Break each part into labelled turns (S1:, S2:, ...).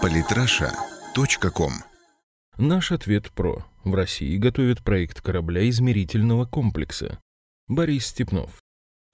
S1: Политраша.ком
S2: Наш ответ про. В России готовят проект корабля измерительного комплекса. Борис Степнов.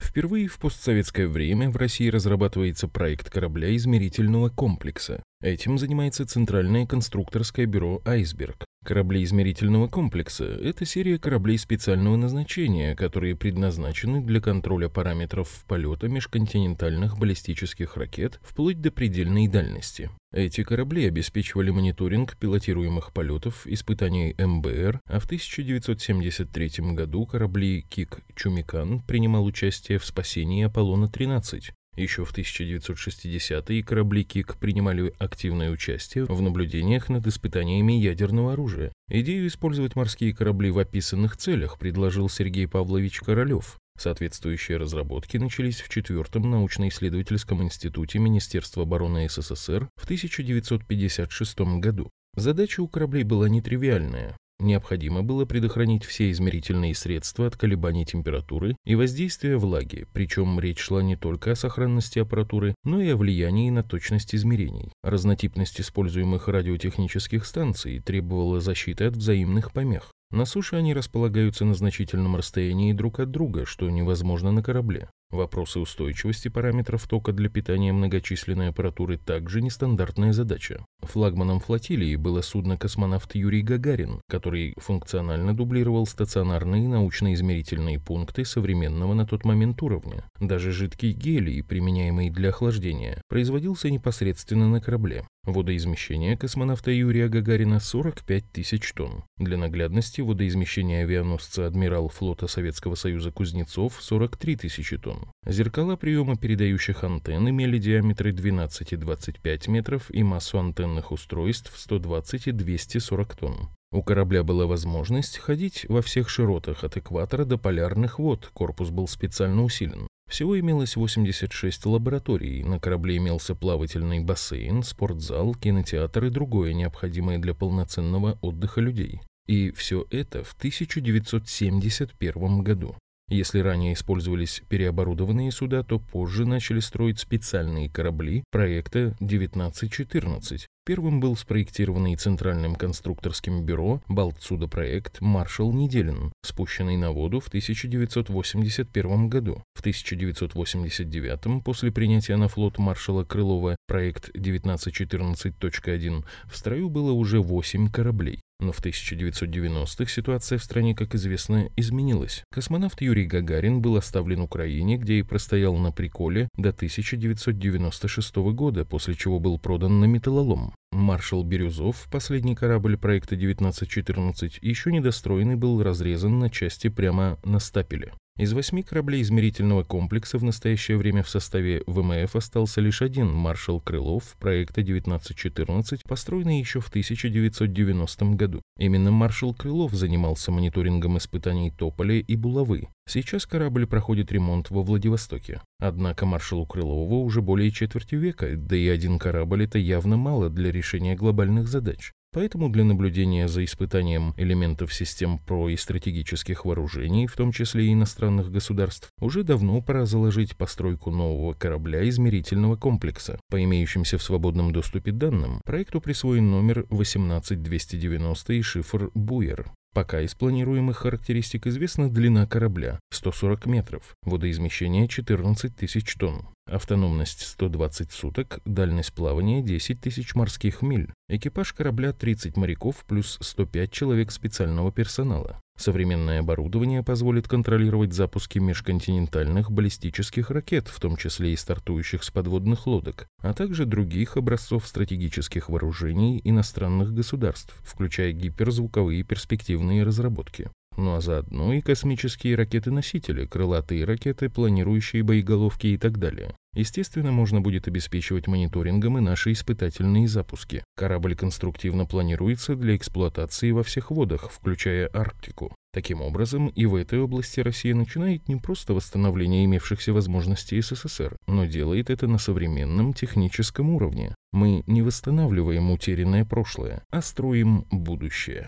S2: Впервые в постсоветское время в России разрабатывается проект корабля измерительного комплекса. Этим занимается Центральное конструкторское бюро «Айсберг». Корабли измерительного комплекса – это серия кораблей специального назначения, которые предназначены для контроля параметров полета межконтинентальных баллистических ракет вплоть до предельной дальности. Эти корабли обеспечивали мониторинг пилотируемых полетов, испытаний МБР, а в 1973 году корабли «Кик Чумикан» принимал участие в спасении Аполлона-13. Еще в 1960-е корабли КИК принимали активное участие в наблюдениях над испытаниями ядерного оружия. Идею использовать морские корабли в описанных целях предложил Сергей Павлович Королев. Соответствующие разработки начались в четвертом научно-исследовательском институте Министерства обороны СССР в 1956 году. Задача у кораблей была нетривиальная Необходимо было предохранить все измерительные средства от колебаний температуры и воздействия влаги, причем речь шла не только о сохранности аппаратуры, но и о влиянии на точность измерений. Разнотипность используемых радиотехнических станций требовала защиты от взаимных помех. На суше они располагаются на значительном расстоянии друг от друга, что невозможно на корабле. Вопросы устойчивости параметров тока для питания многочисленной аппаратуры также нестандартная задача. Флагманом флотилии было судно-космонавт Юрий Гагарин, который функционально дублировал стационарные научно-измерительные пункты современного на тот момент уровня. Даже жидкий гелий, применяемый для охлаждения, производился непосредственно на корабле. Водоизмещение космонавта Юрия Гагарина 45 тысяч тонн. Для наглядности водоизмещение авианосца «Адмирал» флота Советского Союза Кузнецов 43 тысячи тонн. Зеркала приема передающих антенн имели диаметры 12 и 25 метров и массу антенных устройств 120 и 240 тонн. У корабля была возможность ходить во всех широтах от экватора до полярных вод, корпус был специально усилен. Всего имелось 86 лабораторий, на корабле имелся плавательный бассейн, спортзал, кинотеатр и другое необходимое для полноценного отдыха людей. И все это в 1971 году. Если ранее использовались переоборудованные суда, то позже начали строить специальные корабли проекта 1914. Первым был спроектированный Центральным конструкторским бюро Балтсудопроект «Маршал Неделин», спущенный на воду в 1981 году. В 1989 после принятия на флот маршала Крылова проект 1914.1 в строю было уже 8 кораблей. Но в 1990-х ситуация в стране, как известно, изменилась. Космонавт Юрий Гагарин был оставлен Украине, где и простоял на приколе до 1996 года, после чего был продан на металлолом. Маршал Бирюзов, последний корабль проекта 1914, еще недостроенный был разрезан на части прямо на стапеле. Из восьми кораблей измерительного комплекса в настоящее время в составе ВМФ остался лишь один «Маршал Крылов» проекта 1914, построенный еще в 1990 году. Именно «Маршал Крылов» занимался мониторингом испытаний Тополя и Булавы. Сейчас корабль проходит ремонт во Владивостоке. Однако маршалу Крылову уже более четверти века, да и один корабль это явно мало для решения глобальных задач. Поэтому для наблюдения за испытанием элементов систем ПРО и стратегических вооружений, в том числе и иностранных государств, уже давно пора заложить постройку нового корабля измерительного комплекса. По имеющимся в свободном доступе данным, проекту присвоен номер 18290 и шифр Буер. Пока из планируемых характеристик известна длина корабля – 140 метров, водоизмещение – 14 тысяч тонн, автономность 120 суток, дальность плавания 10 тысяч морских миль, экипаж корабля 30 моряков плюс 105 человек специального персонала. Современное оборудование позволит контролировать запуски межконтинентальных баллистических ракет, в том числе и стартующих с подводных лодок, а также других образцов стратегических вооружений иностранных государств, включая гиперзвуковые перспективные разработки ну а заодно и космические ракеты-носители, крылатые ракеты, планирующие боеголовки и так далее. Естественно, можно будет обеспечивать мониторингом и наши испытательные запуски. Корабль конструктивно планируется для эксплуатации во всех водах, включая Арктику. Таким образом, и в этой области Россия начинает не просто восстановление имевшихся возможностей СССР, но делает это на современном техническом уровне. Мы не восстанавливаем утерянное прошлое, а строим будущее.